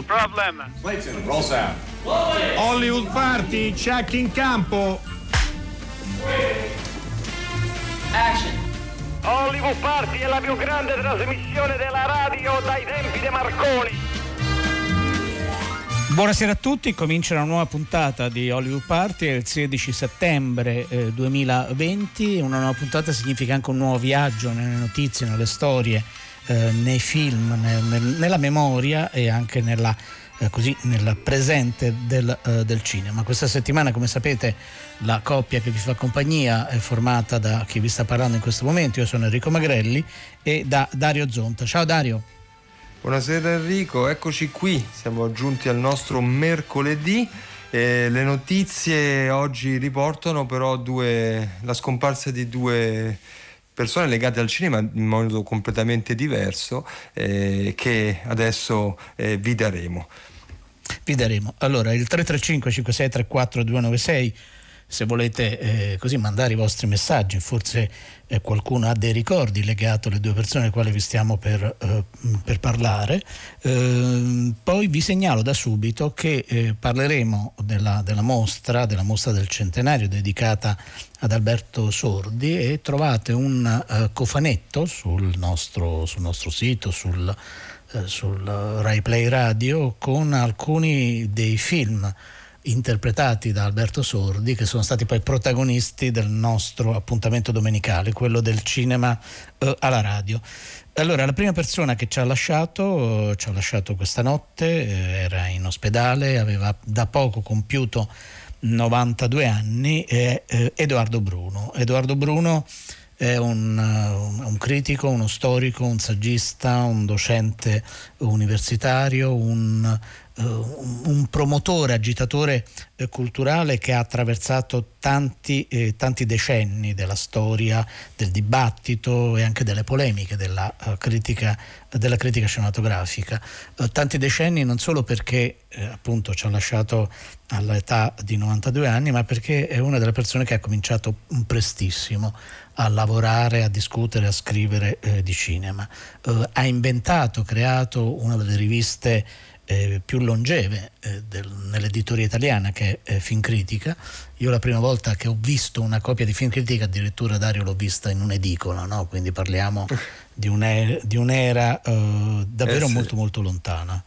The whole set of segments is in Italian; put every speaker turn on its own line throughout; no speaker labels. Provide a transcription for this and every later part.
No problem.
Clayton, roll sound.
Hollywood Party, check in campo.
Action. Hollywood Party è la più grande trasmissione della radio dai tempi di Marconi.
Buonasera a tutti, comincia una nuova puntata di Hollywood Party, è il 16 settembre eh, 2020, una nuova puntata significa anche un nuovo viaggio nelle notizie, nelle storie, eh, nei film, nel, nel, nella memoria e anche nella, eh, così, nel presente del, eh, del, cinema. Questa settimana, come sapete, la coppia che vi fa compagnia è formata da chi vi sta parlando in questo momento, io sono Enrico Magrelli e da Dario Zonta. Ciao Dario.
Buonasera Enrico, eccoci qui, siamo giunti al nostro mercoledì. Eh, le notizie oggi riportano però due, la scomparsa di due persone legate al cinema in modo completamente diverso eh, che adesso eh, vi daremo.
Vi daremo. Allora, il 335 5634 296 se volete eh, così mandare i vostri messaggi, forse eh, qualcuno ha dei ricordi legati alle due persone alle quali vi stiamo per, eh, per parlare. Ehm, poi vi segnalo da subito che eh, parleremo della, della, mostra, della mostra del centenario dedicata ad Alberto Sordi e trovate un eh, cofanetto sul nostro, sul nostro sito, sul, eh, sul Rai Play Radio con alcuni dei film interpretati da Alberto Sordi, che sono stati poi protagonisti del nostro appuntamento domenicale, quello del cinema eh, alla radio. Allora, la prima persona che ci ha lasciato, ci ha lasciato questa notte, eh, era in ospedale, aveva da poco compiuto 92 anni, è eh, Edoardo Bruno. Edoardo Bruno è un, uh, un, critico, uno storico, un saggista, un docente universitario, un eh, un promotore, agitatore eh, culturale che ha attraversato tanti, eh, tanti, decenni della storia, del dibattito e anche delle polemiche della, critica, della critica, cinematografica. Tanti decenni non solo perché eh, appunto ci ha lasciato all'età di 92 anni, ma perché è una delle persone che ha cominciato prestissimo a lavorare, a discutere, a scrivere eh, di cinema. Uh, ha inventato, creato una delle riviste eh, più longeve eh, del, nell'editoria italiana che è eh, Film Critica. Io la prima volta che ho visto una copia di Film Critica, addirittura Dario l'ho vista in un'edicola, no? quindi parliamo di, un'era, di un'era uh, davvero eh sì. molto molto lontana.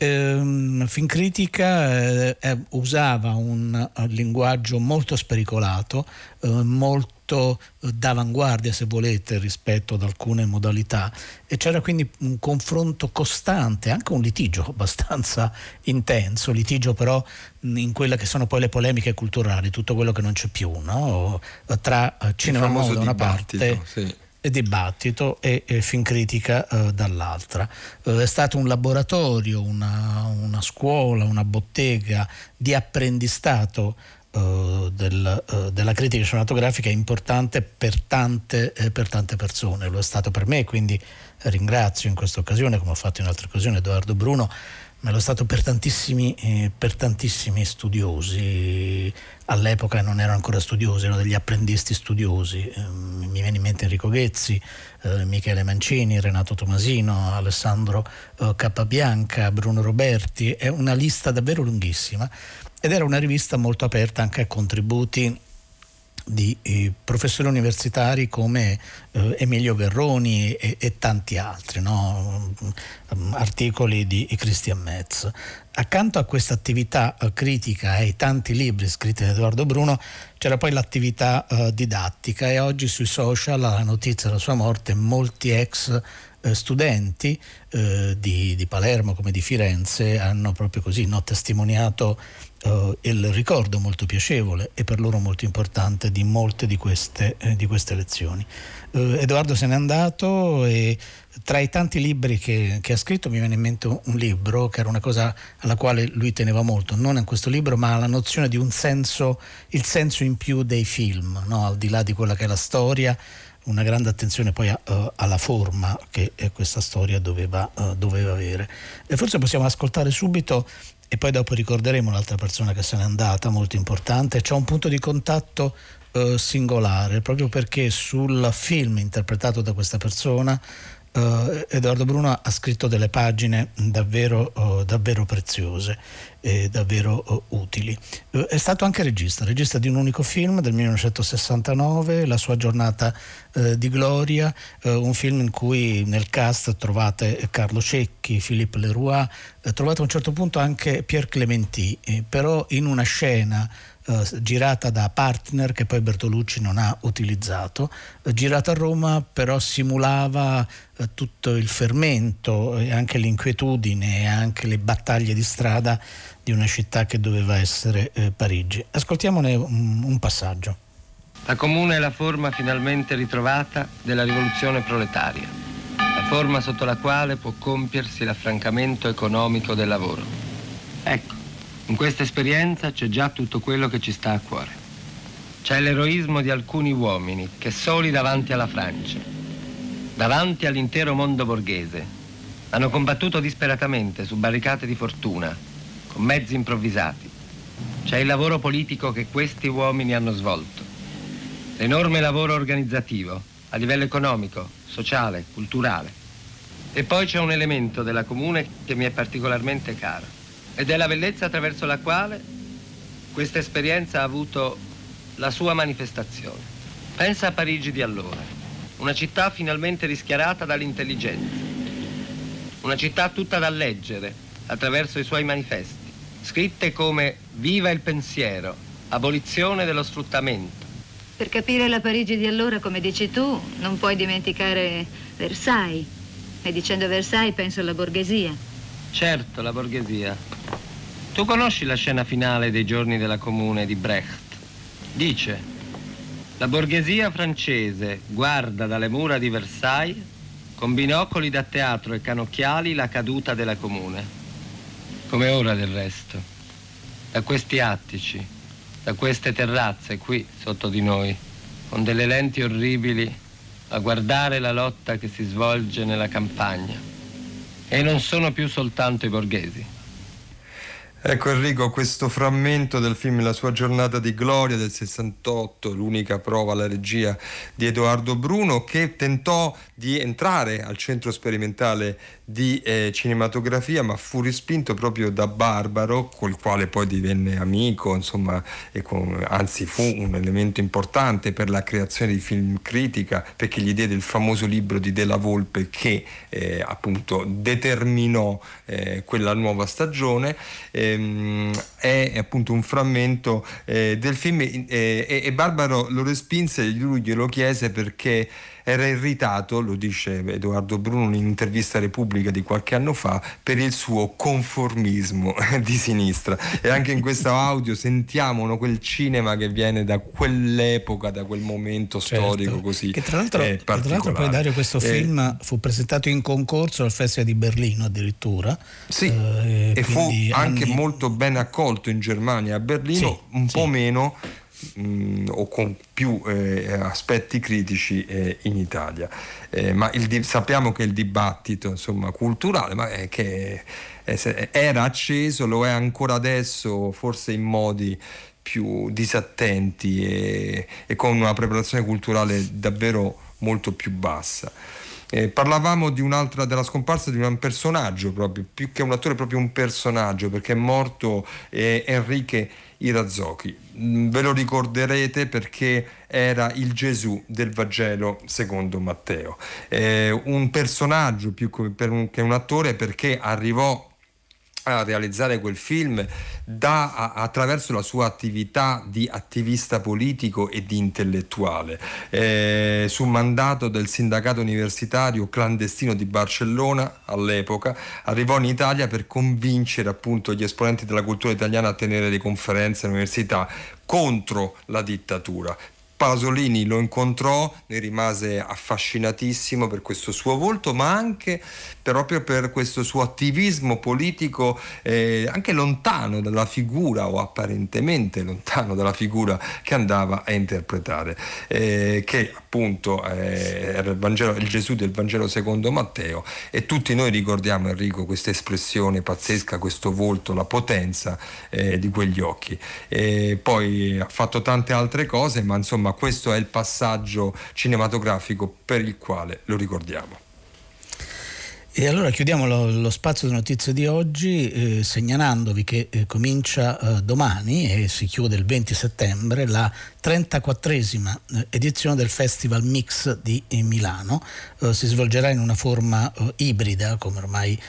Eh, Film Critica eh, usava un linguaggio molto spericolato, molto molto eh, d'avanguardia, se volete, rispetto ad alcune modalità e c'era quindi un confronto costante, anche un litigio abbastanza intenso, litigio però in quelle che sono poi le polemiche culturali, tutto quello che non c'è più, no? tra eh, cinema moda da una parte sì. e dibattito e, e film critica uh, dall'altra. Uh, è stato un laboratorio, una, una scuola, una bottega di apprendistato Uh, del, uh, della critica cinematografica è importante per tante, eh, per tante, persone, lo è stato per me, quindi ringrazio in questa occasione, come ho fatto in altre occasioni, Edoardo Bruno, ma lo è stato per tantissimi, eh, per tantissimi studiosi, all'epoca non erano ancora studiosi, erano degli apprendisti studiosi, eh, mi viene in mente Enrico Ghezzi, eh, Michele Mancini, Renato Tomasino, Alessandro Cappabianca, Bruno Roberti, è una lista davvero lunghissima ed era una rivista molto aperta anche a contributi di eh, professori universitari come eh, Emilio Verroni e, e tanti altri, no? um, articoli di Christian Metz. Accanto a questa attività uh, critica e ai tanti libri scritti da Edoardo Bruno c'era poi l'attività uh, didattica e oggi sui social la notizia della sua morte molti ex uh, studenti di, di, Palermo come di Firenze hanno proprio così no, testimoniato uh, il ricordo molto piacevole e per loro molto importante di molte di queste, eh, di queste lezioni. Uh, Edoardo se n'è andato e tra i tanti libri che, che, ha scritto mi viene in mente un libro che era una cosa alla quale lui teneva molto, non in questo libro ma alla nozione di un senso, il senso in più dei film, no? al di là di quella che è la storia una grande attenzione poi a, uh, alla forma che questa storia doveva, uh, doveva, avere. E forse possiamo ascoltare subito e poi dopo ricorderemo un'altra persona che se n'è andata, molto importante, c'è un punto di contatto eh, singolare, proprio perché sul film interpretato da questa persona eh, Edoardo Bruno ha scritto delle pagine davvero, oh, davvero preziose e davvero oh, utili. Eh, è stato anche regista, regista di un unico film del 1969, La sua giornata eh, di gloria, eh, un film in cui nel cast trovate Carlo Cecchi, Philippe Leroy, eh, trovate a un certo punto anche Pierre Clementi, però in una scena eh, girata da partner che poi Bertolucci non ha utilizzato, eh, girata a Roma però simulava eh, tutto il fermento e anche l'inquietudine e anche le battaglie di strada di una città che doveva essere eh, Parigi. Ascoltiamone un, un passaggio.
La comune è la forma finalmente ritrovata della rivoluzione proletaria, la forma sotto la quale può compiersi l'affrancamento economico del lavoro. Ecco, in questa esperienza c'è già tutto quello che ci sta a cuore. C'è l'eroismo di alcuni uomini che soli davanti alla Francia, davanti all'intero mondo borghese, hanno combattuto disperatamente su barricate di fortuna, con mezzi improvvisati. C'è il lavoro politico che questi uomini hanno svolto, l'enorme lavoro organizzativo a livello economico, sociale, culturale. E poi c'è un elemento della comune che mi è particolarmente caro ed è la bellezza attraverso la quale questa esperienza ha avuto la sua manifestazione. Pensa a Parigi di allora, una città finalmente rischiarata dall'intelligenza, una città tutta da leggere attraverso i suoi manifesti, scritte come Viva il pensiero, abolizione dello sfruttamento.
Per capire la Parigi di allora, come dici tu, non puoi dimenticare Versailles. E dicendo Versailles penso alla borghesia.
Certo, la borghesia. Tu conosci la scena finale dei giorni della comune di Brecht? Dice, la borghesia francese guarda dalle mura di Versailles con binocoli da teatro e canocchiali la caduta della comune. Come ora del resto. Da questi attici, da queste terrazze qui sotto di noi, con delle lenti orribili a guardare la lotta che si svolge nella campagna. E non sono più soltanto i borghesi.
Ecco Enrico, questo frammento del film La sua giornata di gloria del 68, l'unica prova alla regia di Edoardo Bruno, che tentò di entrare al centro sperimentale di eh, cinematografia, ma fu respinto proprio da Barbaro, col quale poi divenne amico, insomma, con, anzi fu un elemento importante per la creazione di film critica, perché gli diede il famoso libro di Della Volpe che eh, appunto determinò eh, quella nuova stagione. Ehm, è appunto un frammento eh, del film eh, e, e Barbaro lo respinse, lui glielo chiese perché era irritato, lo dice Edoardo Bruno in un'intervista a Repubblica di qualche anno fa, per il suo conformismo di sinistra. E anche in questo audio sentiamo quel cinema che viene da quell'epoca, da quel momento certo. storico così.
Che tra l'altro, eh, tra l'altro poi Dario questo eh, film fu presentato in concorso al Festival di Berlino addirittura.
Sì, eh, e fu anche anni... molto ben accolto in Germania, a Berlino sì, un sì. po' meno mh, mm, o con più eh, aspetti critici eh, in Italia. Eh, ma il, sappiamo che il dibattito insomma, culturale ma è che era acceso, lo è ancora adesso, forse in modi più disattenti e, e con una preparazione culturale davvero molto più bassa. Eh, parlavamo della scomparsa di un personaggio proprio, più che un attore, proprio un personaggio, perché è morto eh, Enrique Irazzocchi. Mm, ve lo ricorderete perché era il Gesù del Vangelo secondo Matteo. Eh, un personaggio più che un attore perché arrivò a realizzare quel film da, a, attraverso la sua attività di attivista politico e di intellettuale. Eh, su mandato del sindacato universitario clandestino di Barcellona all'epoca, arrivò in Italia per convincere appunto gli esponenti della cultura italiana a tenere delle conferenze all'università contro la dittatura, Pasolini lo incontrò, ne rimase affascinatissimo per questo suo volto, ma anche proprio per questo suo attivismo politico eh, anche lontano dalla figura o apparentemente lontano dalla figura che andava a interpretare, eh, che appunto eh, era il, Vangelo, il, Gesù del Vangelo secondo Matteo e tutti noi ricordiamo Enrico questa espressione pazzesca, questo volto, la potenza eh, di quegli occhi. poi ha fatto tante altre cose, ma insomma questo è il passaggio cinematografico per il quale lo ricordiamo.
E allora chiudiamo lo, lo spazio di notizie di oggi eh, segnalandovi che eh, comincia eh, domani e si chiude il 20 settembre la 34esima eh, edizione del Festival Mix di eh, Milano. Eh, si svolgerà in una forma ibrida, come ormai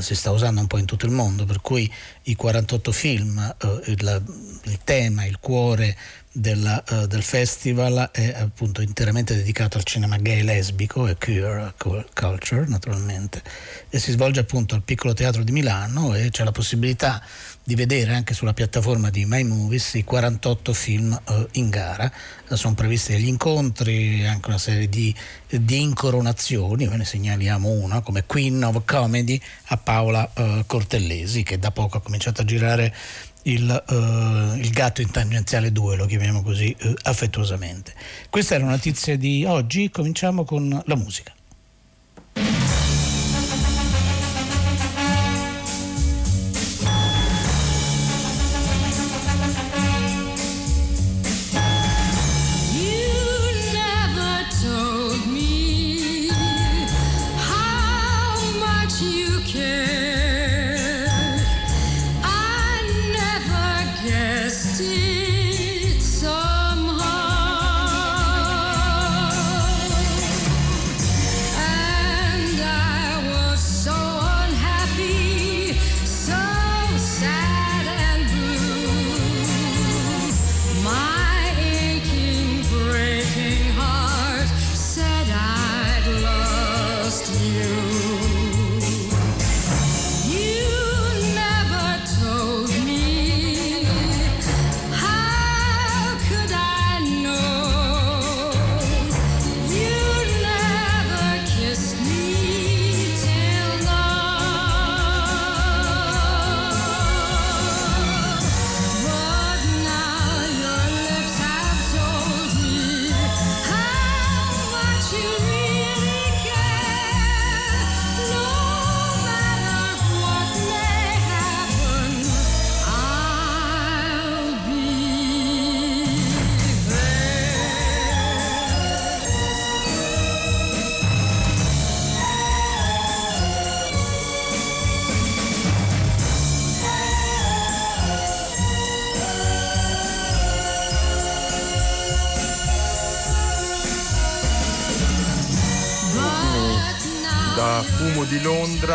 si sta usando un po' in tutto il mondo, per cui i 48 film, il, il tema, il cuore della, uh, del festival è appunto interamente dedicato al cinema gay lesbico e queer culture naturalmente e si svolge appunto al piccolo teatro di Milano e c'è la possibilità di vedere anche sulla piattaforma di My Movies i 48 film uh, in gara. Uh, sono previsti degli incontri, anche una serie di, di, incoronazioni, ve ne segnaliamo una come Queen of Comedy a Paola uh, Cortellesi che da poco ha cominciato a girare il, uh, il, gatto in tangenziale 2, lo chiamiamo così uh, affettuosamente. Queste erano notizie di oggi, cominciamo con la musica.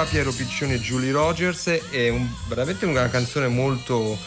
Piero Piccioni e Julie Rogers. È un, veramente una canzone molto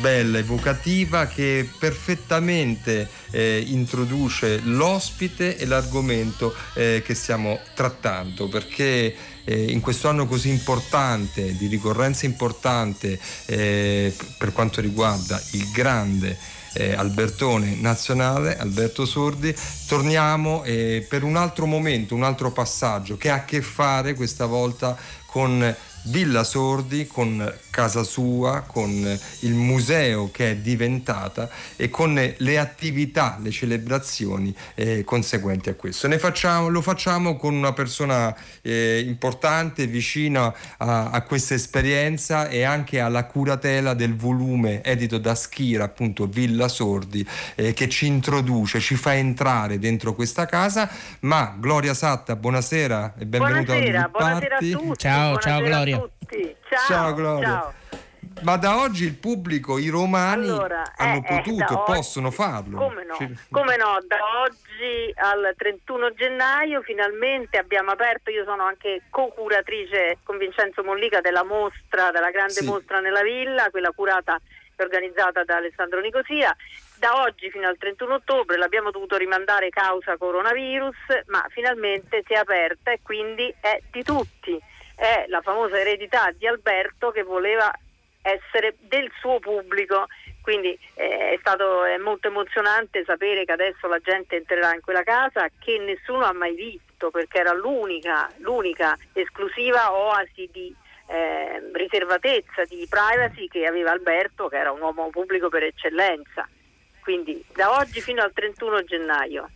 bella, evocativa, che perfettamente eh, introduce l'ospite e l'argomento eh, che stiamo trattando, perché eh, in questo anno così importante, di ricorrenza importante eh, per quanto riguarda il grande eh, Albertone nazionale, Alberto Sordi, torniamo eh, per un altro momento, un altro passaggio che ha a che fare questa volta con Villa Sordi, con casa sua, con il museo che è diventata e con le attività, le celebrazioni eh, conseguenti a questo. Facciamo, lo facciamo con una persona eh, importante, vicina a, a, questa esperienza e anche alla curatela del volume edito da Schira, appunto Villa Sordi, eh, che ci introduce, ci fa entrare dentro questa casa. Ma Gloria Satta, buonasera e benvenuta
buonasera, buonasera a tutti.
Ciao,
buonasera
ciao Gloria.
Ciao,
ciao Gloria. Ciao. Ma da oggi il pubblico, i romani allora, hanno eh, potuto, eh, possono oggi, farlo.
Come no? come no? Da oggi al 31 gennaio finalmente abbiamo aperto, io sono anche co-curatrice con Vincenzo Mollica della mostra, della grande sì. mostra nella villa, quella curata e organizzata da Alessandro Nicosia. Da oggi fino al 31 ottobre l'abbiamo dovuto rimandare causa coronavirus, ma finalmente si è aperta e quindi è di tutti è la famosa eredità di Alberto che voleva essere del suo pubblico. Quindi eh, è stato è molto emozionante sapere che adesso la gente entrerà in quella casa che nessuno ha mai visto perché era l'unica, l'unica esclusiva oasi di eh, riservatezza, di privacy che aveva Alberto, che era un uomo pubblico per eccellenza. Quindi da oggi fino al 31 gennaio.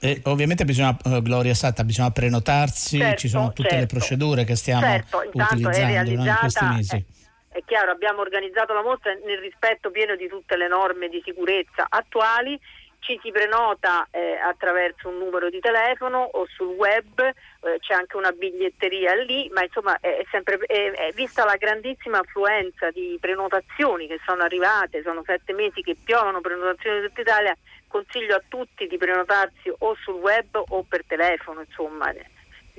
Eh, ovviamente bisogna, uh, Gloria Satta, bisogna prenotarsi, certo, ci sono tutte certo. le procedure che stiamo certo, utilizzando no, in questi mesi.
È, è chiaro, abbiamo organizzato la mostra nel rispetto pieno di tutte le norme di sicurezza attuali ci si prenota eh, attraverso un numero di telefono o sul web, eh, c'è anche una biglietteria lì, ma insomma è, è sempre, è, è vista la grandissima affluenza di prenotazioni che sono arrivate, sono sette mesi che piovono prenotazioni di tutta Italia, consiglio a tutti di prenotarsi o sul web o per telefono, insomma,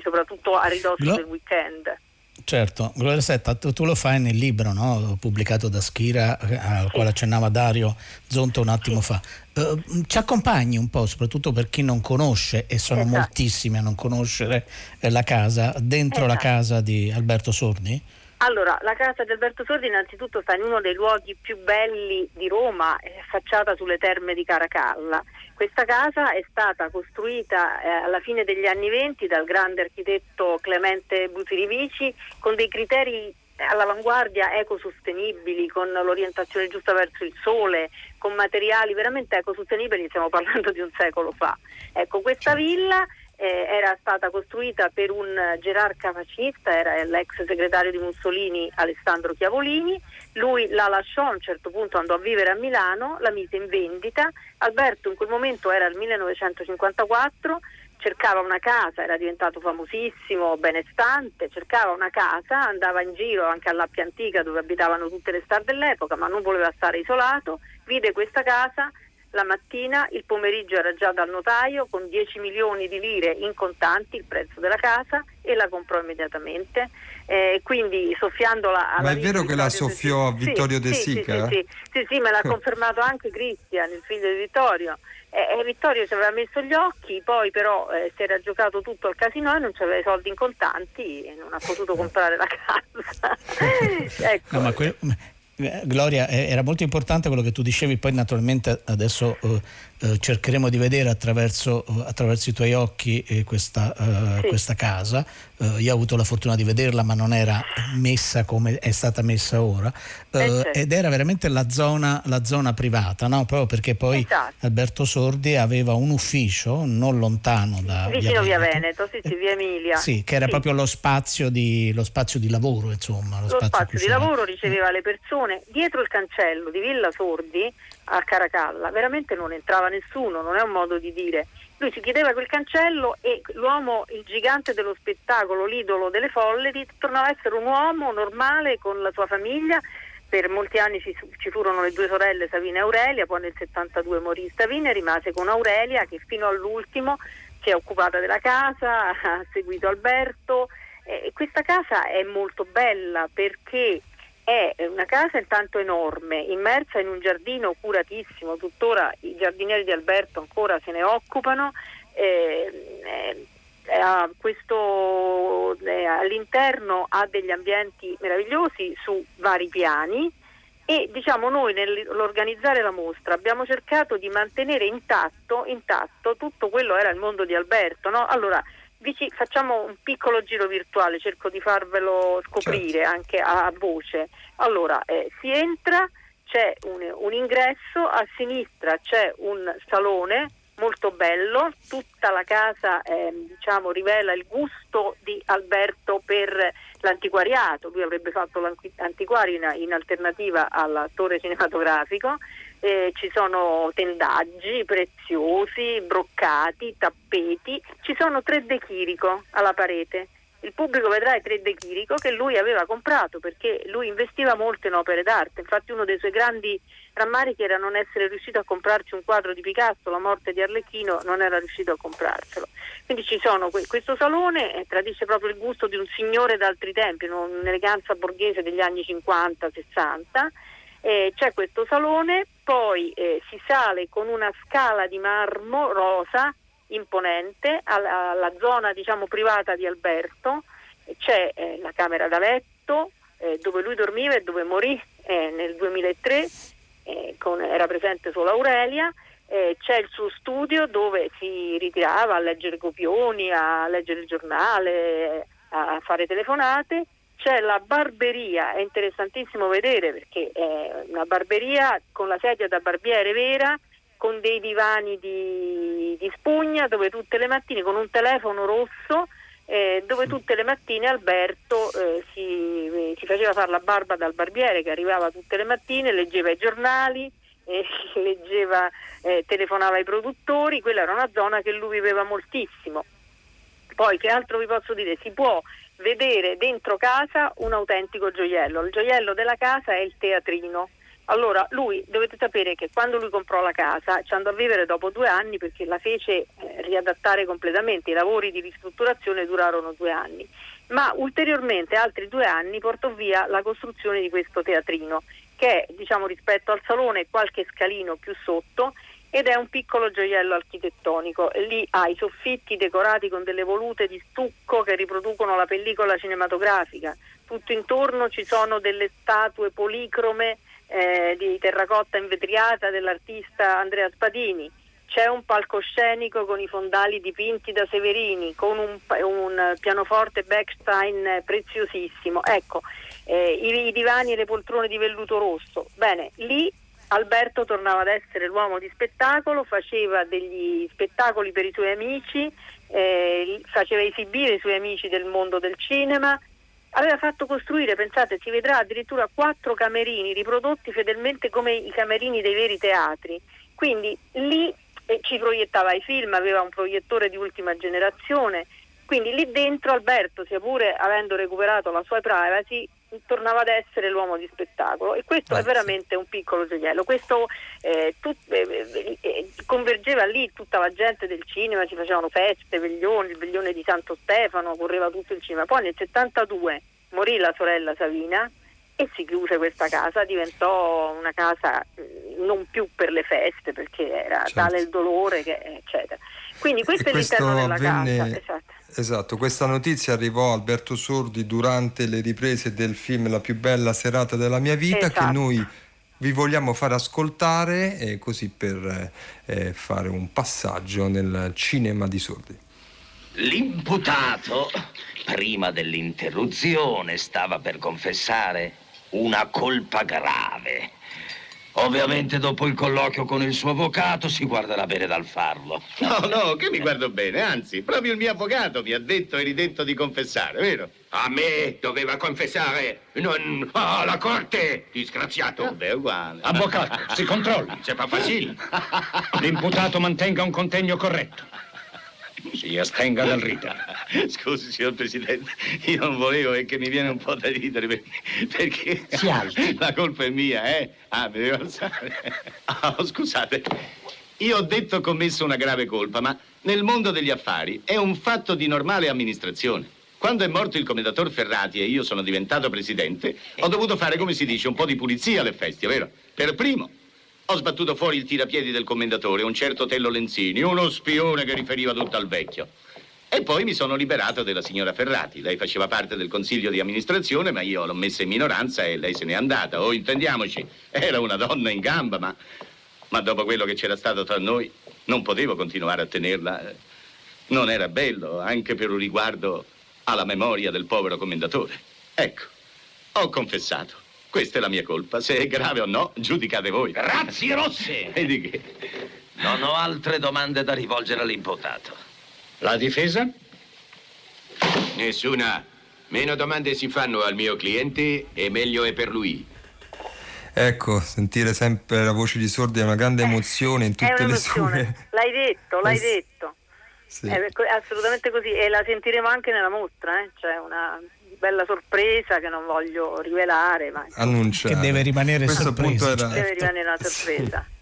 soprattutto a ridosso Glo- del weekend.
Certo, Gloria Setta, tu, tu, lo fai nel libro no? pubblicato da Schira, eh, al quale accennava Dario Zonto un attimo fa. Uh, ci accompagni un po', soprattutto per chi non conosce, e sono esatto. moltissimi a non conoscere eh, la casa, dentro esatto. la casa di Alberto Sordi?
Allora, la casa di Alberto Sordi innanzitutto sta in uno dei luoghi più belli di Roma, affacciata sulle terme di Caracalla. Questa casa è stata costruita eh, alla fine degli anni venti dal grande architetto Clemente Busirivici con dei criteri all'avanguardia ecosostenibili, con l'orientazione giusta verso il sole, con materiali veramente ecosostenibili, stiamo parlando di un secolo fa. Ecco, questa villa eh, era stata costruita per un gerarca fascista, era l'ex segretario di Mussolini Alessandro Chiavolini, lui la lasciò a un certo punto, andò a vivere a Milano, la mise in vendita, Alberto in quel momento era il 1954, cercava una casa, era diventato famosissimo, benestante, cercava una casa, andava in giro anche all'Appia Antica dove abitavano tutte le star dell'epoca, ma non voleva stare isolato, vide questa casa, la mattina, il pomeriggio era già dal notaio con 10 milioni di lire in contanti il prezzo della casa e la comprò immediatamente. Eh, quindi soffiandola alla
Ma è vero che la soffiò a Vittorio
sì,
De
Sica? Sì, sì, sì, sì, me l'ha confermato anche Cristian, il figlio di Vittorio. Eh, Vittorio ci aveva messo gli occhi, poi però eh, si era giocato tutto al casino e non aveva i soldi in contanti e non ha potuto comprare la casa. ecco.
no, ma que- Gloria, eh, era molto importante quello che tu dicevi, poi naturalmente adesso eh, eh, cercheremo di vedere attraverso, eh, attraverso i tuoi occhi eh, questa, sì. questa, casa. io ho avuto la fortuna di vederla, ma non era messa come è stata messa ora. Certo. Ed era veramente la zona, la zona privata, no? proprio perché poi esatto. Alberto Sordi aveva un ufficio non lontano da
vicino via Veneto, via Veneto sì, sì, via Emilia.
Sì, che era sì. proprio lo spazio, di, lo spazio di lavoro, insomma.
Lo, lo spazio, spazio di lavoro riceveva le persone dietro il cancello di Villa Sordi a Caracalla, veramente non entrava nessuno, non è un modo di dire. Lui si chiedeva quel cancello e l'uomo, il gigante dello spettacolo, l'idolo delle folle, tornava a essere un uomo normale con la sua famiglia. Per molti anni ci, ci furono le due sorelle Savina e Aurelia, poi nel 72 morì Savina e rimase con Aurelia che fino all'ultimo si è occupata della casa, ha seguito Alberto. E questa casa è molto bella perché è una casa intanto enorme, immersa in un giardino curatissimo, tuttora i giardinieri di Alberto ancora se ne occupano. Eh, eh, questo, eh, all'interno ha degli ambienti meravigliosi su vari piani e diciamo noi nell'organizzare la mostra abbiamo cercato di mantenere intatto, intatto tutto quello era il mondo di Alberto. No? Allora, Vici, facciamo un piccolo giro virtuale, cerco di farvelo scoprire certo. anche a, a, voce. Allora, eh, si entra, c'è un, un ingresso, a sinistra c'è un salone molto bello, tutta la casa eh, diciamo, rivela il gusto di Alberto per l'antiquariato, lui avrebbe fatto l'antiquario in, in alternativa all'attore cinematografico, eh, ci sono tendaggi preziosi, broccati, tappeti, ci sono tre De Chirico alla parete il pubblico vedrà i tre De Chirico che lui aveva comprato perché lui investiva molto in opere d'arte, infatti uno dei suoi grandi rammarichi era non essere riuscito a comprarci un quadro di Picasso, La morte di Arlecchino, non era riuscito a comprarselo. Quindi ci sono, questo salone eh, tradisce proprio il gusto di un signore d'altri tempi, un'eleganza borghese degli anni 50-60. Eh, c'è questo salone, poi eh, si sale con una scala di marmo rosa imponente alla, alla zona diciamo, privata di Alberto, c'è eh, la camera da letto eh, dove lui dormiva e dove morì eh, nel 2003, eh, con, era presente solo Aurelia, eh, c'è il suo studio dove si ritirava a leggere copioni, a leggere il giornale, a fare telefonate c'è la barberia, è interessantissimo vedere perché è una barberia con la sedia da barbiere vera con dei divani di, di spugna dove tutte le mattine con un telefono rosso eh, dove tutte le mattine Alberto eh, si, si, faceva fare la barba dal barbiere che arrivava tutte le mattine, leggeva i giornali eh, leggeva, eh, telefonava ai produttori, quella era una zona che lui viveva moltissimo. Poi che altro vi posso dire? Si può vedere dentro casa un autentico gioiello. Il gioiello della casa è il teatrino. Allora, lui dovete sapere che quando lui comprò la casa ci andò a vivere dopo due anni perché la fece eh, riadattare completamente, i lavori di ristrutturazione durarono due anni, ma ulteriormente altri due anni portò via la costruzione di questo teatrino che è diciamo, rispetto al salone qualche scalino più sotto ed è un piccolo gioiello architettonico. Lì ha i soffitti decorati con delle volute di stucco che riproducono la pellicola cinematografica. Tutto intorno ci sono delle statue policrome eh, di terracotta invetriata dell'artista Andrea Spadini. C'è un palcoscenico con i fondali dipinti da Severini, con un, un pianoforte Beckstein preziosissimo. Ecco, eh, i, i divani e le poltrone di velluto rosso. Bene, lì Alberto tornava ad essere l'uomo di spettacolo, faceva degli spettacoli per i suoi amici, eh, faceva esibire i suoi amici del mondo del cinema, aveva fatto costruire, pensate, si vedrà addirittura quattro camerini riprodotti fedelmente come i camerini dei veri teatri. Quindi lì eh, ci proiettava i film, aveva un proiettore di ultima generazione. Quindi lì dentro Alberto, sia pure avendo recuperato la sua privacy, tornava ad essere l'uomo di spettacolo e questo Grazie. è veramente un piccolo gioiello. Questo eh, tut, eh, eh, convergeva lì tutta la gente del cinema, si facevano feste, veglioni, il veglione di Santo Stefano, correva tutto il cinema. Poi nel 72 morì la sorella Savina e si chiuse questa casa, diventò una casa mm, non più per le feste perché era certo. tale il dolore che eccetera. Quindi questo e è l'interno della avvenne... casa. Esatto
Esatto, questa notizia arrivò a Alberto Sordi durante le riprese del film La più bella serata della mia vita esatto. che noi vi vogliamo far ascoltare eh, così per eh, fare un passaggio nel cinema di Sordi.
L'imputato, prima dell'interruzione, stava per confessare una colpa grave Ovviamente dopo il colloquio con il suo avvocato si guarderà bene dal farlo.
No, no, che mi guardo bene, anzi, proprio il mio avvocato mi ha detto e ridetto di confessare, vero?
A me doveva confessare, non alla corte, disgraziato.
Vabbè, uguale.
Avvocato, si controlli.
Se fa facile.
L'imputato mantenga un contegno corretto. Si astenga dal rito.
Scusi, signor Presidente, io non volevo e che mi viene un po' da ridere perché... perché
si alzi.
La colpa è mia, eh? Ah, mi devo alzare. Oh, scusate, io ho detto commesso una grave colpa, ma nel mondo degli affari è un fatto di normale amministrazione. Quando è morto il commendator Ferrati e io sono diventato presidente, ho dovuto fare, come si dice, un po' di pulizia alle feste, vero? Per primo, ho sbattuto fuori il tirapiedi del commendatore, un certo Tello Lenzini, uno spione che riferiva tutto al vecchio. E poi mi sono liberato della signora Ferrati. Lei faceva parte del consiglio di amministrazione, ma io l'ho messa in minoranza e lei se n'è andata. Oh, intendiamoci, era una donna in gamba, ma, ma dopo quello che c'era stato tra noi, non potevo continuare a tenerla. Non era bello, anche per un riguardo alla memoria del povero commendatore. Ecco, ho confessato. Questa è la mia colpa. Se è grave o no, giudicate voi.
Grazie, Rossi!
E di che?
Non ho altre domande da rivolgere all'imputato.
La difesa?
Nessuna. Meno domande si fanno al mio cliente e meglio è per lui.
Ecco, sentire sempre la voce di Sordi è una grande emozione in tutte le sue...
L'hai detto, l'hai detto. Sì. È assolutamente così e la sentiremo anche nella mostra, eh? c'è una bella sorpresa che non voglio rivelare, ma
che deve rimanere
Questo
sorpresa.
Era...
Deve rimanere una sorpresa. Sì.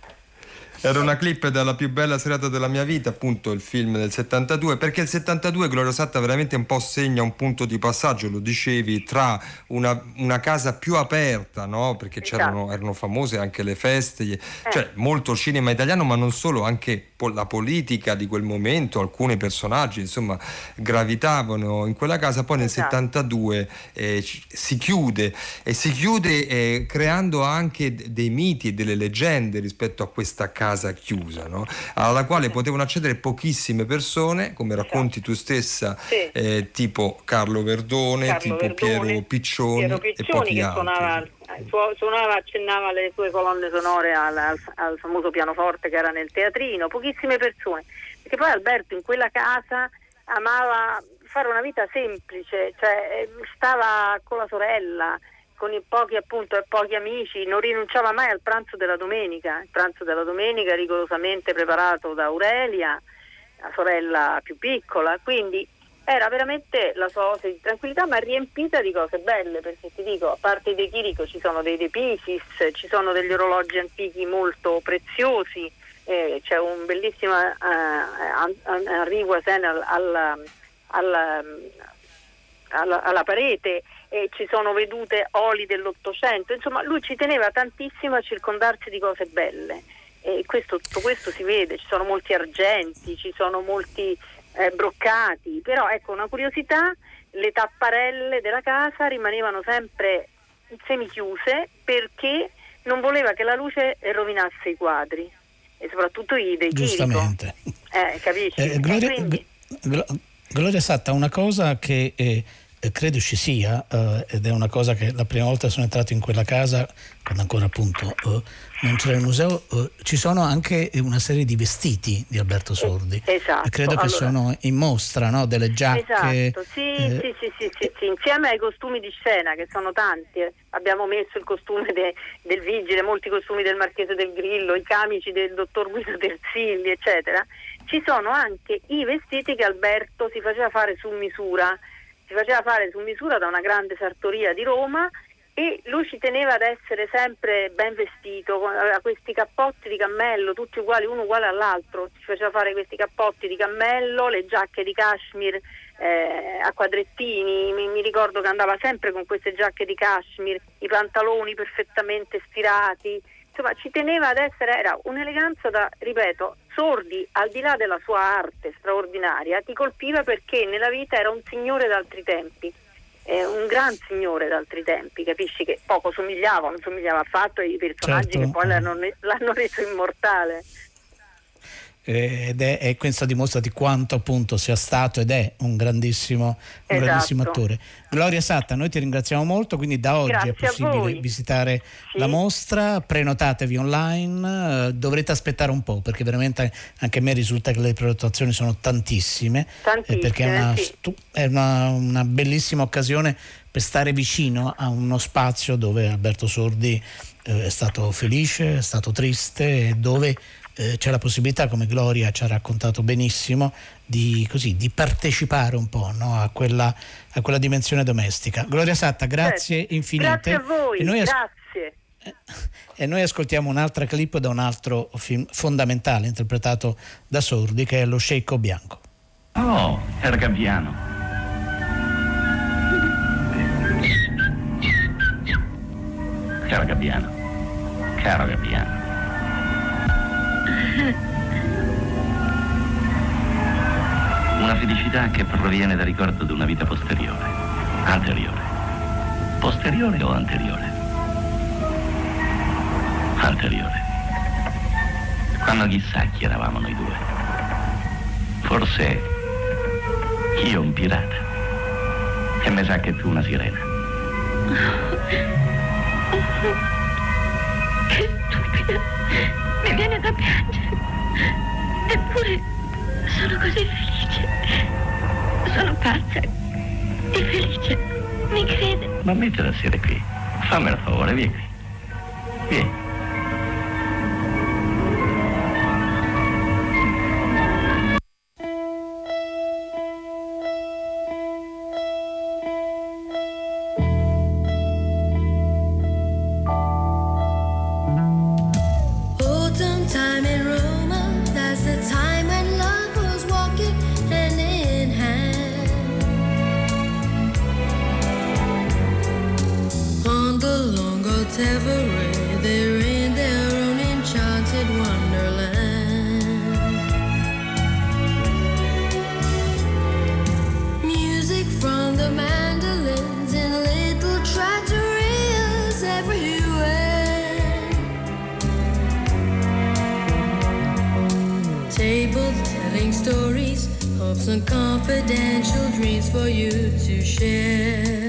Era una clip della più bella serata della mia vita, appunto il film del 72, perché il 72 Gloria Satta veramente un po' segna un punto di passaggio, lo dicevi, tra una, una casa più aperta, no? perché esatto. erano famose anche le feste, eh. cioè molto cinema italiano, ma non solo, anche la politica di quel momento, alcuni personaggi insomma gravitavano in quella casa, poi nel esatto. 72 eh, si chiude e si chiude eh, creando anche dei miti e delle leggende rispetto a questa casa casa chiusa, no? alla quale potevano accedere pochissime persone, come racconti tu stessa, sì. eh, tipo Carlo Verdone, Carlo tipo Verdone, Piero Piccioni, Piero Piccioni
e
che
altri. Suonava, suonava, accennava le sue colonne sonore al, al, al famoso pianoforte che era nel teatrino, pochissime persone, perché poi Alberto in quella casa amava fare una vita semplice, cioè stava con la sorella, con i pochi appunto pochi amici, non rinunciava mai al pranzo della domenica, il pranzo della domenica rigorosamente preparato da Aurelia, la sorella più piccola, quindi era veramente la sua ose di tranquillità ma riempita di cose belle perché ti dico a parte dei Chirico ci sono dei De Pisis ci sono degli orologi antichi molto preziosi eh, c'è un bellissimo eh, Voisin al, al, al, alla, alla, parete e ci sono vedute oli dell'Ottocento insomma lui ci teneva tantissimo a circondarsi di cose belle e questo, tutto questo si vede ci sono molti argenti ci sono molti eh, broccati, però ecco una curiosità, le tapparelle della casa rimanevano sempre semichiuse perché non voleva che la luce rovinasse i quadri e soprattutto i dei
Giustamente.
Eh, capisci?
Eh, Gloria. Gloria Satta, una cosa che eh, credo ci sia, eh, ed è una cosa che la prima volta sono entrato in quella casa, quando ancora appunto eh, non c'era il museo, eh, ci sono anche una serie di vestiti di Alberto Sordi.
Esatto.
Credo allora, che sono in mostra, no? Delle giacche.
Esatto, sì, eh, sì, sì, sì, sì, sì, insieme ai costumi di scena, che sono tanti. Eh. Abbiamo messo il costume de, del vigile, molti costumi del Marchese del Grillo, i camici del dottor Guido Terzilli, eccetera. Ci sono anche i vestiti che Alberto si faceva fare su misura si faceva fare su misura da una grande sartoria di Roma e lui ci teneva ad essere sempre ben vestito, aveva questi cappotti di cammello, tutti uguali, uno uguale all'altro, ci faceva fare questi cappotti di cammello, le giacche di cashmere eh, a quadrettini, mi, mi, ricordo che andava sempre con queste giacche di cashmere, i pantaloni perfettamente stirati, insomma ci teneva ad essere, era un'eleganza da, ripeto, Sordi, al di là della sua arte straordinaria, ti colpiva perché nella vita era un signore d'altri tempi, eh, un gran signore d'altri tempi, capisci che poco somigliava, non somigliava affatto ai personaggi certo. che poi l'hanno, l'hanno reso immortale.
Eh, ed è, e questo dimostra di quanto appunto sia stato ed è un grandissimo, un esatto. grandissimo attore. Gloria Satta, noi ti ringraziamo molto, quindi da oggi
Grazie
è possibile visitare
sì.
la mostra, prenotatevi online, eh, dovrete aspettare un po' perché veramente anche a me risulta che le prenotazioni sono tantissime,
tantissime
eh, perché è, una,
sì.
è una, una bellissima occasione per stare vicino a uno spazio dove Alberto Sordi eh, è stato felice, è stato triste e dove eh, c'è la possibilità, come Gloria ci ha raccontato benissimo, di, così, di partecipare un po' no? a, quella, a, quella, dimensione domestica. Gloria Satta, grazie
certo.
infinite.
Grazie a voi,
e noi
as- grazie.
E noi ascoltiamo un'altra clip da un altro film fondamentale interpretato da Sordi che è Lo Sceicco Bianco.
Oh, era Gabbiano. Caro Gabbiano, caro Gabbiano. Una felicità che proviene dal ricordo di una vita posteriore, anteriore. Posteriore o anteriore? Anteriore. Quando chissà chi eravamo noi due. Forse io un pirata. E mi sa che tu una sirena.
Che stupida. Mi viene da piangere. Eppure sono così felice. Sono pazza e felice. Mi crede?
Ma mettila a sedere qui. Fammi il favore, vieni qui. Vieni.
They're in their own enchanted wonderland. Music from the mandolins in little everywhere. Tables telling stories, hopes and confidential dreams for you to share.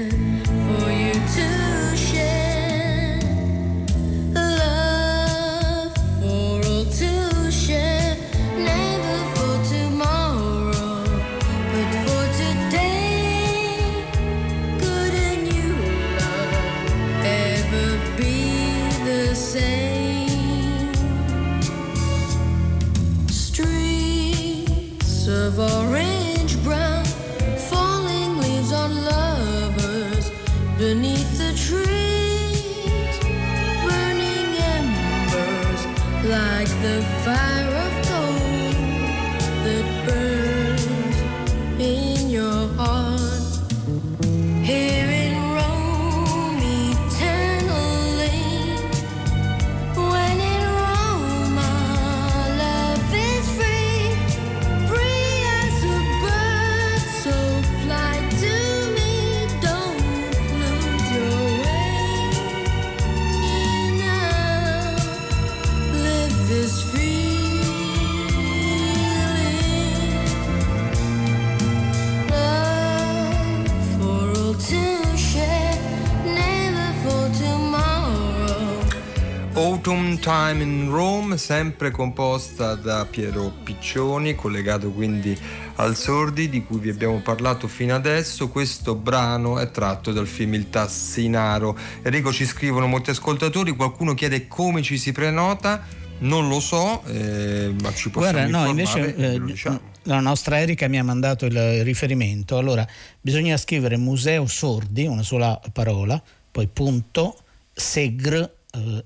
Time in Rome, sempre composta da Piero Piccioni, collegato quindi al Sordi, di cui vi abbiamo parlato fino adesso. Questo brano è tratto dal film Il Tassinaro. Enrico ci scrivono molti ascoltatori, qualcuno chiede come ci si prenota. Non lo so, eh, ma ci possiamo
Guarda, no, invece
ve
eh,
diciamo.
la nostra Erika mi ha mandato il riferimento. Allora, bisogna scrivere Museo Sordi, una sola parola, poi punto segr,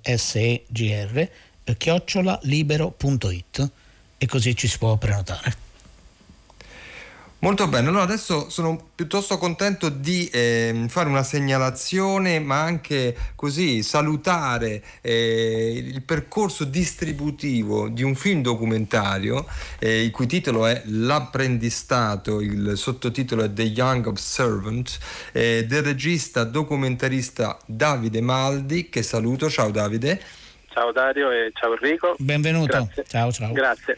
S-E-G-R, eh, chiocciola libero.it e così ci si può prenotare.
Molto bene, allora adesso sono piuttosto contento di eh, fare una segnalazione ma anche così salutare eh, il percorso distributivo di un film documentario eh, il cui titolo è L'apprendistato, il sottotitolo è The Young Observant eh, del regista documentarista Davide Maldi che saluto, ciao Davide.
Ciao Dario e ciao Enrico.
Benvenuto.
Grazie.
Ciao, ciao.
Grazie.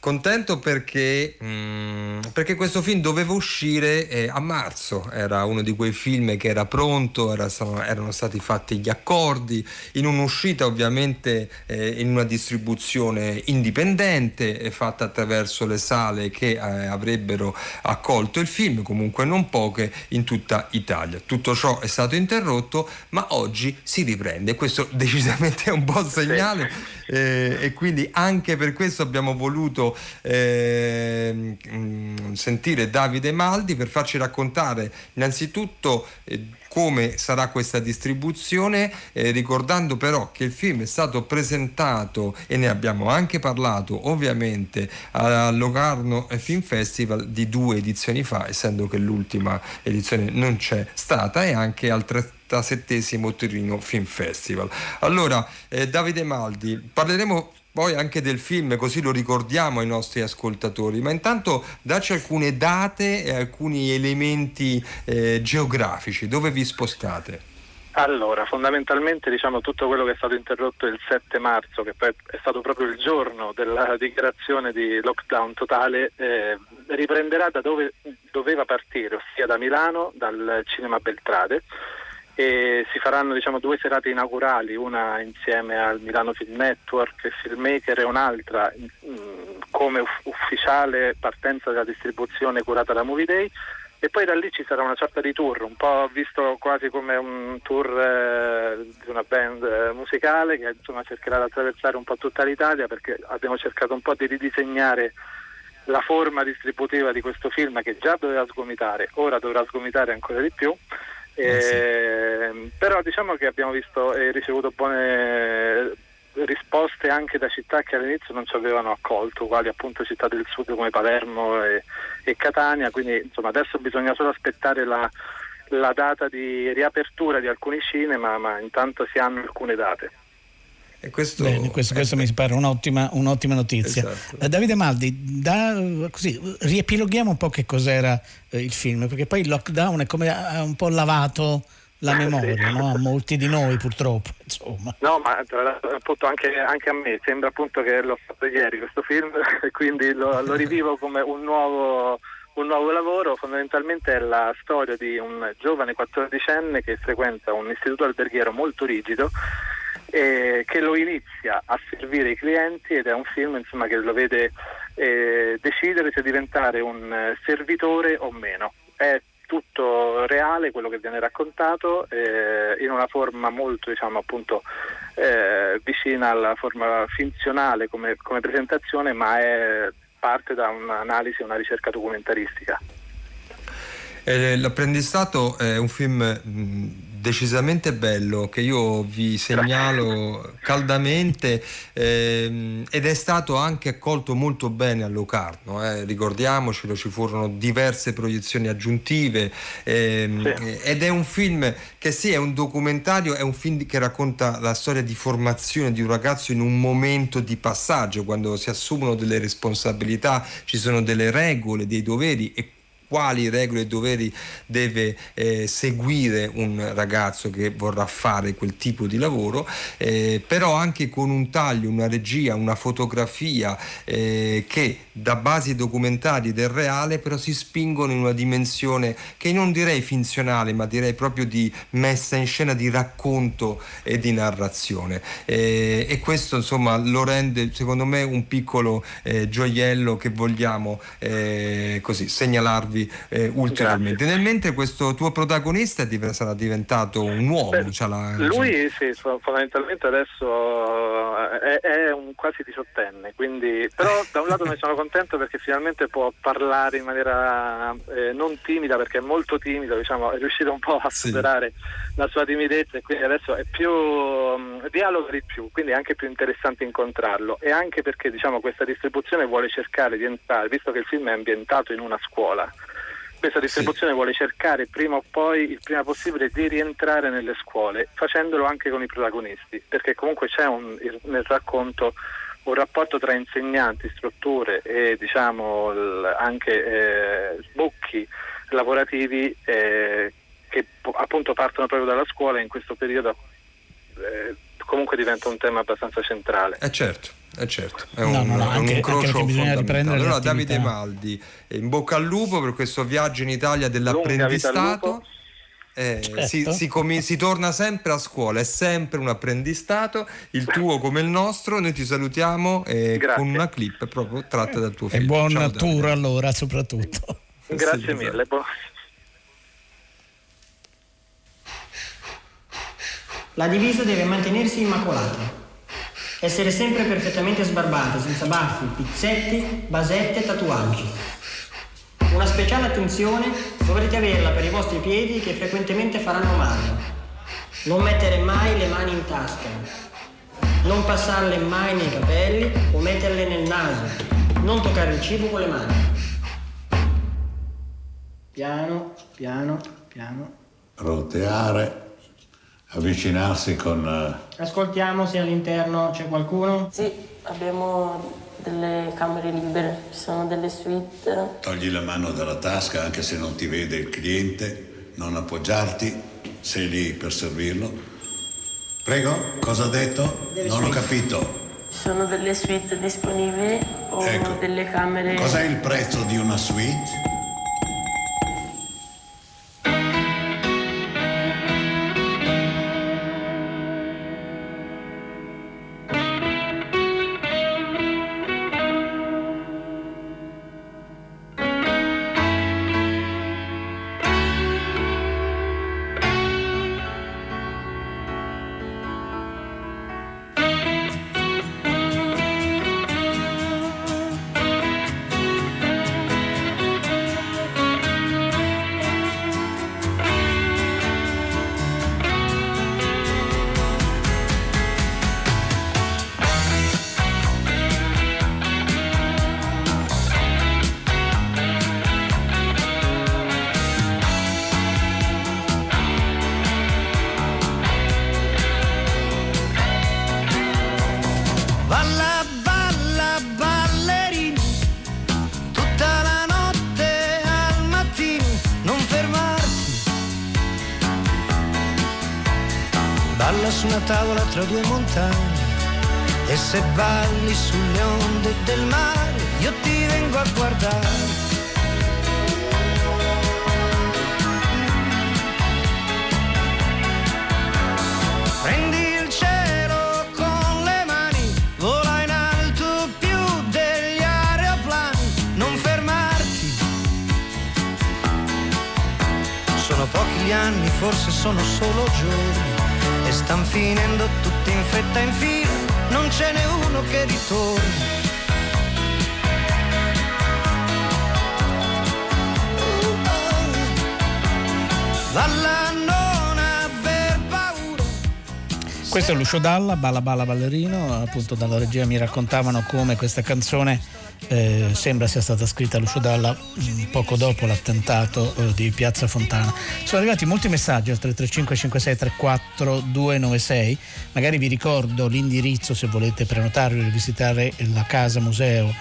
Contento perché, mm, perché questo film doveva uscire eh, a marzo, era uno di quei film che era pronto, era- erano stati fatti gli accordi, in un'uscita ovviamente eh, in una distribuzione indipendente, eh, fatta attraverso le sale che eh, avrebbero accolto il film, comunque non poche in tutta Italia. Tutto ciò è stato interrotto, ma oggi si riprende, questo decisamente è un buon segnale eh, e quindi anche per questo abbiamo voluto mm, sentire Davide Maldi per farci raccontare innanzitutto eh, come sarà questa distribuzione, eh, ricordando però che il film è stato presentato e ne abbiamo anche parlato ovviamente al Locarno Film Festival di due edizioni fa, essendo che l'ultima edizione non c'è stata, e anche al 37 Torino Film Festival. Allora, eh, Davide Maldi, parleremo poi anche del film, così lo ricordiamo ai nostri ascoltatori, ma intanto dacci alcune date e alcuni elementi eh, geografici, dove vi spostate?
Allora, fondamentalmente diciamo tutto quello che è stato interrotto il 7 marzo, che poi è stato proprio il giorno della dichiarazione di lockdown totale, eh, riprenderà da dove doveva partire, ossia da Milano, dal Cinema Beltrade. E si faranno diciamo, due serate inaugurali, una insieme al Milano Film Network e Filmmaker e un'altra mh, come uff- ufficiale partenza della distribuzione curata da Movie Day e poi da lì ci sarà una sorta di tour, un po' visto quasi come un tour eh, di una band eh, musicale che insomma, cercherà di attraversare un po' tutta l'Italia perché abbiamo cercato un po' di ridisegnare la forma distributiva di questo film che già doveva sgomitare, ora dovrà sgomitare ancora di più. Eh, Però diciamo che abbiamo visto e ricevuto buone risposte anche da città che all'inizio non ci avevano accolto, quali appunto città del sud come Palermo e, e Catania, quindi insomma adesso bisogna solo aspettare la, la data di riapertura di alcuni cinema, ma intanto si hanno alcune date.
E questo,
Bene, questo, questo mi pare un'ottima, un'ottima notizia.
Esatto.
Eh, Davide Maldi, da, così, riepiloghiamo un po' che cos'era eh, il film, perché poi il lockdown è come ha un po' lavato la memoria no? a molti di noi purtroppo. Insomma.
No, ma tra l'altro, appunto anche, anche a me sembra appunto che l'ho fatto ieri questo film e quindi lo, lo rivivo come un nuovo, un nuovo lavoro. Fondamentalmente è la storia di un giovane 14enne che frequenta un istituto alberghiero molto rigido e che lo inizia a servire i clienti ed è un film insomma, che lo vede eh, decidere se diventare un eh, servitore o meno. È tutto reale quello che viene raccontato eh, in una forma molto diciamo appunto eh, vicina alla forma finzionale come, come presentazione ma è parte da un'analisi, una ricerca documentaristica.
Eh, L'apprendistato è un film mh, decisamente bello che io vi segnalo caldamente ehm, ed è stato anche accolto molto bene a Locarno, eh, ricordiamocelo, ci furono diverse proiezioni aggiuntive ehm, sì. ed è un film che sì, è un documentario, è un film che racconta la storia di formazione di un ragazzo in un momento di passaggio, quando si assumono delle responsabilità, ci sono delle regole, dei doveri e quali regole e doveri deve eh, seguire un ragazzo che vorrà fare quel tipo di lavoro, eh, però anche con un taglio, una regia, una fotografia eh, che da basi documentari del reale però si spingono in una dimensione che non direi finzionale ma direi proprio di messa in scena, di racconto e di narrazione. Eh, e questo insomma lo rende secondo me un piccolo eh, gioiello che vogliamo eh, così segnalarvi aiutarvi eh, ulteriormente. Grazie. Nel mentre questo tuo protagonista sarà diventato un uomo. Beh,
cioè la, lui sì, fondamentalmente adesso eh, è, è, un quasi diciottenne, quindi, però da un lato ne sono contento perché finalmente può parlare in maniera eh, non timida perché è molto timido, diciamo, è riuscito un po' a superare sì. la sua timidezza e quindi adesso è più um, dialoga di più, quindi è anche più interessante incontrarlo e anche perché diciamo, questa distribuzione vuole cercare di entrare, visto che il film è ambientato in una scuola, questa distribuzione sì. vuole cercare prima o poi, il prima possibile, di rientrare nelle scuole, facendolo anche con i protagonisti, perché comunque c'è un, nel racconto un rapporto tra insegnanti, strutture e diciamo anche eh, sbocchi lavorativi eh, che appunto partono proprio dalla scuola in questo periodo eh, comunque diventa un tema abbastanza centrale.
Eh certo. Eh certo, è un, no, no, no, è un incrocio fondamentale. Allora Davide Maldi, in bocca al lupo per questo viaggio in Italia dell'apprendistato. Eh, certo. si, si, com- si, torna sempre a scuola, è sempre un apprendistato, il tuo come il nostro. Noi ti salutiamo eh, con una clip proprio tratta dal tuo film.
E buon tour allora, soprattutto.
Grazie sì, mille. Esatto.
La divisa deve mantenersi immacolata essere sempre perfettamente sbarbate, senza baffi, pizzetti, basette, tatuaggi. Una speciale attenzione dovrete averla per i vostri piedi che frequentemente faranno male. Non mettere mai le mani in tasca. Non passarle mai nei capelli o metterle nel naso. Non toccare il cibo con le mani. Piano, piano, piano.
Roteare avvicinarsi con...
Eh, Ascoltiamo se all'interno c'è qualcuno.
Sì, abbiamo delle camere libere, ci sono delle suite.
Togli la mano dalla tasca anche se non ti vede il cliente, non appoggiarti, sei lì per servirlo. Prego, cosa ha detto? Delle non suite. ho capito.
Ci sono delle suite disponibili o ecco. delle camere...
Cos'è il prezzo di una suite?
Tra due montagne e se balli sulle onde del mare io ti vengo a guardare. Prendi il cielo con le mani, vola in alto più degli aeroplani, non fermarti. Sono pochi anni, forse sono solo giorni stan finendo tutti in fretta in fila, non ce n'è uno che ritorni. Valla non avere
Questo è Lucio Dalla, Balla Balla Ballerino, appunto dalla regia mi raccontavano come questa canzone eh, sembra sia stata scritta Lucio Dalla mh, poco dopo l'attentato eh, di Piazza Fontana. Sono arrivati molti messaggi al 335 5634 296, magari vi ricordo l'indirizzo se volete prenotarvi o visitare la casa museo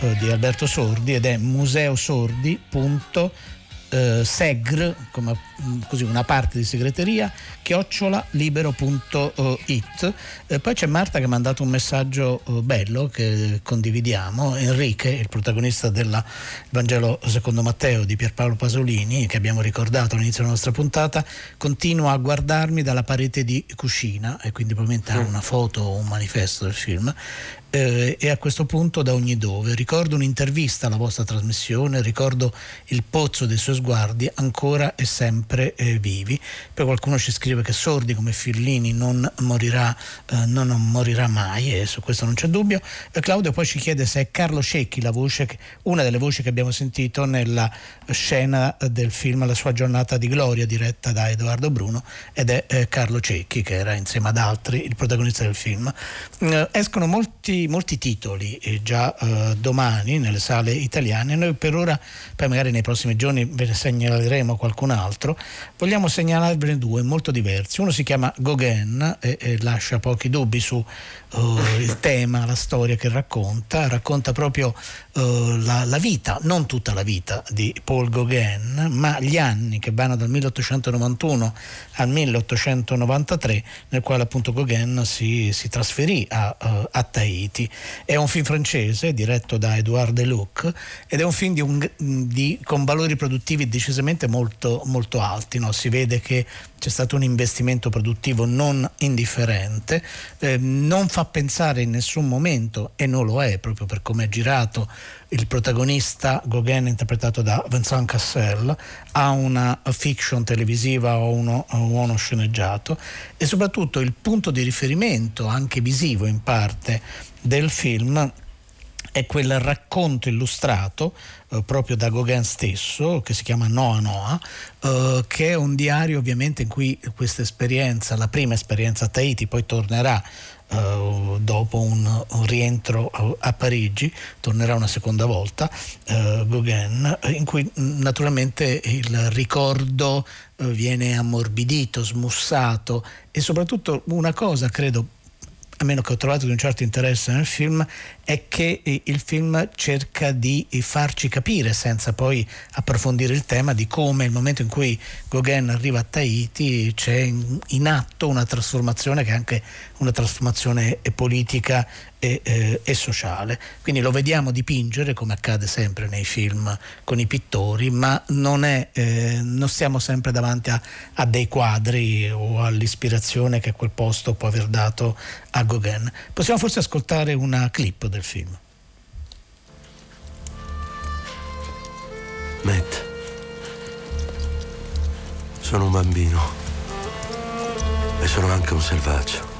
eh, di Alberto Sordi ed è museosordi.com eh, segr, come mm, così, una parte di segreteria, chiocciolalibero.it. Eh, poi c'è Marta che ha mandato un messaggio eh, bello che condividiamo. Enrique, il protagonista del Vangelo secondo Matteo di Pierpaolo Pasolini, che abbiamo ricordato all'inizio della nostra puntata, continua a guardarmi dalla parete di cucina e quindi probabilmente ha una foto o un manifesto del film eh, e a questo punto da ogni dove. Ricordo un'intervista alla vostra trasmissione, ricordo il pozzo dei suoi sguardi ancora e sempre eh, vivi. Poi qualcuno ci scrive che Sordi come Fillini non morirà, eh, non morirà mai e su questo non c'è dubbio. Claudio poi ci chiede se è Carlo Cecchi la voce, una delle voci che abbiamo sentito nella scena del film La sua giornata di gloria diretta da Edoardo Bruno ed è eh, Carlo Cecchi che era insieme ad altri il protagonista del film. Eh, escono molti molti, titoli eh, già eh, domani nelle sale italiane. Noi per ora, poi magari nei prossimi giorni ve ne segnaleremo qualcun altro. Vogliamo segnalarvene due molto diversi. Uno si chiama Gauguin e, e lascia pochi dubbi su uh, il tema, la storia che racconta. Racconta proprio uh, la, la, vita, non tutta la vita di Paul Gauguin, ma gli anni che vanno dal 1891 al 1893, nel quale appunto Gauguin si, si trasferì a, uh, a Tahiti. Uniti. È un film francese diretto da Edouard Deluc ed è un film di un, di, con valori produttivi decisamente molto, molto alti. No? Si vede che c'è stato un investimento produttivo non indifferente, eh, non fa pensare in nessun momento, e non lo è proprio per come è girato, il protagonista Gauguin interpretato da Vincent Cassel a una fiction televisiva o uno, uno sceneggiato e soprattutto il punto di riferimento anche visivo in parte del film è quel racconto illustrato eh, proprio da Gauguin stesso che si chiama Noa Noa eh, che è un diario ovviamente in cui questa esperienza, la prima esperienza a Tahiti poi tornerà Uh, dopo un, un, rientro a, Parigi, tornerà una seconda volta, uh, Gauguin, in cui naturalmente il ricordo uh, viene ammorbidito, smussato e soprattutto una cosa credo a meno che ho trovato di un certo interesse nel film, è che il film cerca di farci capire, senza poi approfondire il tema, di come nel momento in cui Gauguin arriva a Tahiti c'è in atto una trasformazione che è anche una trasformazione politica e, eh, e, sociale. Quindi lo vediamo dipingere come accade sempre nei film con i pittori, ma non, è, eh, non stiamo sempre davanti a, a, dei quadri o all'ispirazione che quel posto può aver dato a Gauguin. Possiamo forse ascoltare una clip del film.
Matt, sono un bambino e sono anche un selvaggio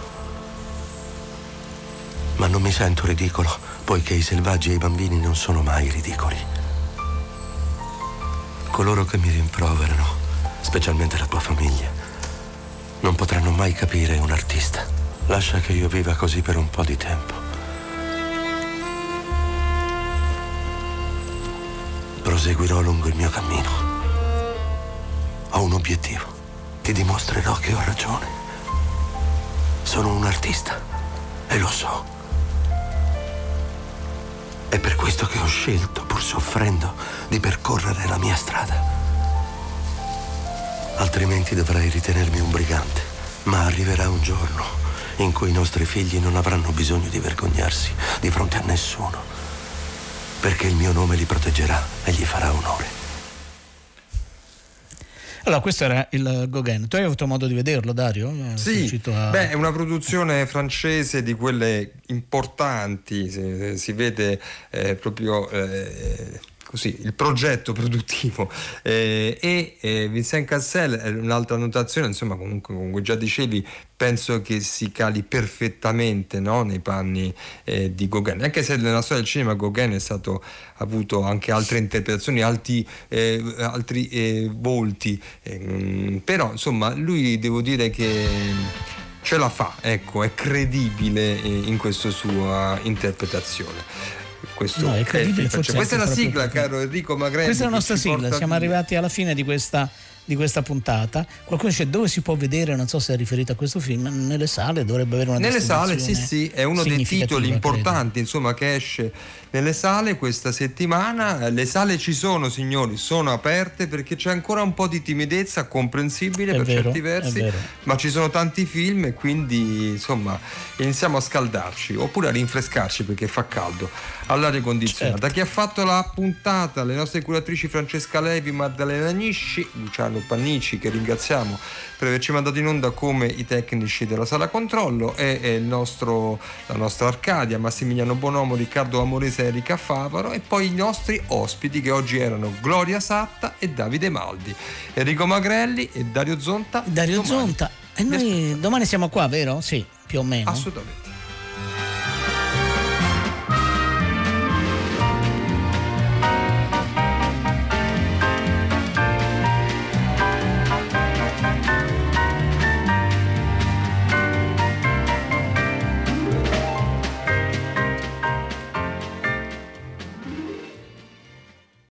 ma non mi sento ridicolo, poiché i selvaggi e i bambini non sono mai ridicoli. Coloro che mi rimproverano, specialmente la tua famiglia, non potranno mai capire un artista. Lascia che io viva così per un po' di tempo. Proseguirò lungo il mio cammino. Ho un obiettivo. Ti dimostrerò che ho ragione. Sono un artista e lo so. È per questo che ho scelto, pur soffrendo, di percorrere la mia strada. Altrimenti dovrei ritenermi un brigante. Ma arriverà un giorno in cui i nostri figli non avranno bisogno di vergognarsi di fronte a nessuno. Perché il mio nome li proteggerà e gli farà onore.
Allora, questo era il Gauguin. Tu hai avuto modo di vederlo, Dario?
Eh, sì, a... beh, è una produzione francese di quelle importanti, si, si vede eh, proprio... Eh, così, il progetto produttivo eh, e eh, Vincent Cassel un'altra notazione insomma comunque come già dicevi penso che si cali perfettamente no? nei panni eh, di Gauguin anche se nella storia del cinema Gauguin è stato avuto anche altre interpretazioni alti, eh, altri eh, volti ehm, però insomma lui devo dire che ce la fa, ecco, è credibile in questa sua interpretazione. Questo
no, è
è questa è la sigla, caro Enrico Magrelli.
Questa è la nostra sigla, siamo arrivati alla fine di questa di questa puntata. Qualcuno dice dove si può vedere, non so se è riferito a questo film, nelle sale dovrebbe avere una
Nelle sale, sì, sì, è uno dei titoli importanti, credo. insomma, che esce nelle sale questa settimana. Le sale ci sono, signori, sono aperte perché c'è ancora un po' di timidezza, comprensibile è per vero, certi versi, ma ci sono tanti film e quindi insomma iniziamo a scaldarci oppure a rinfrescarci perché fa caldo all'aria condizionata. Certo. Chi ha fatto la puntata, le nostre curatrici Francesca Levi, Maddalena Nisci, Luciano Pannici, che ringraziamo per averci mandato in onda come i tecnici della sala controllo e, nostro, la nostra Arcadia, Massimiliano Bonomo, Riccardo Amorese e Erika Favaro e poi i nostri ospiti che oggi erano Gloria Satta e Davide Maldi, Enrico Magrelli e Dario Zonta.
Dario domani. Zonta. E noi domani siamo qua, vero? Sì, più o meno.
Assolutamente.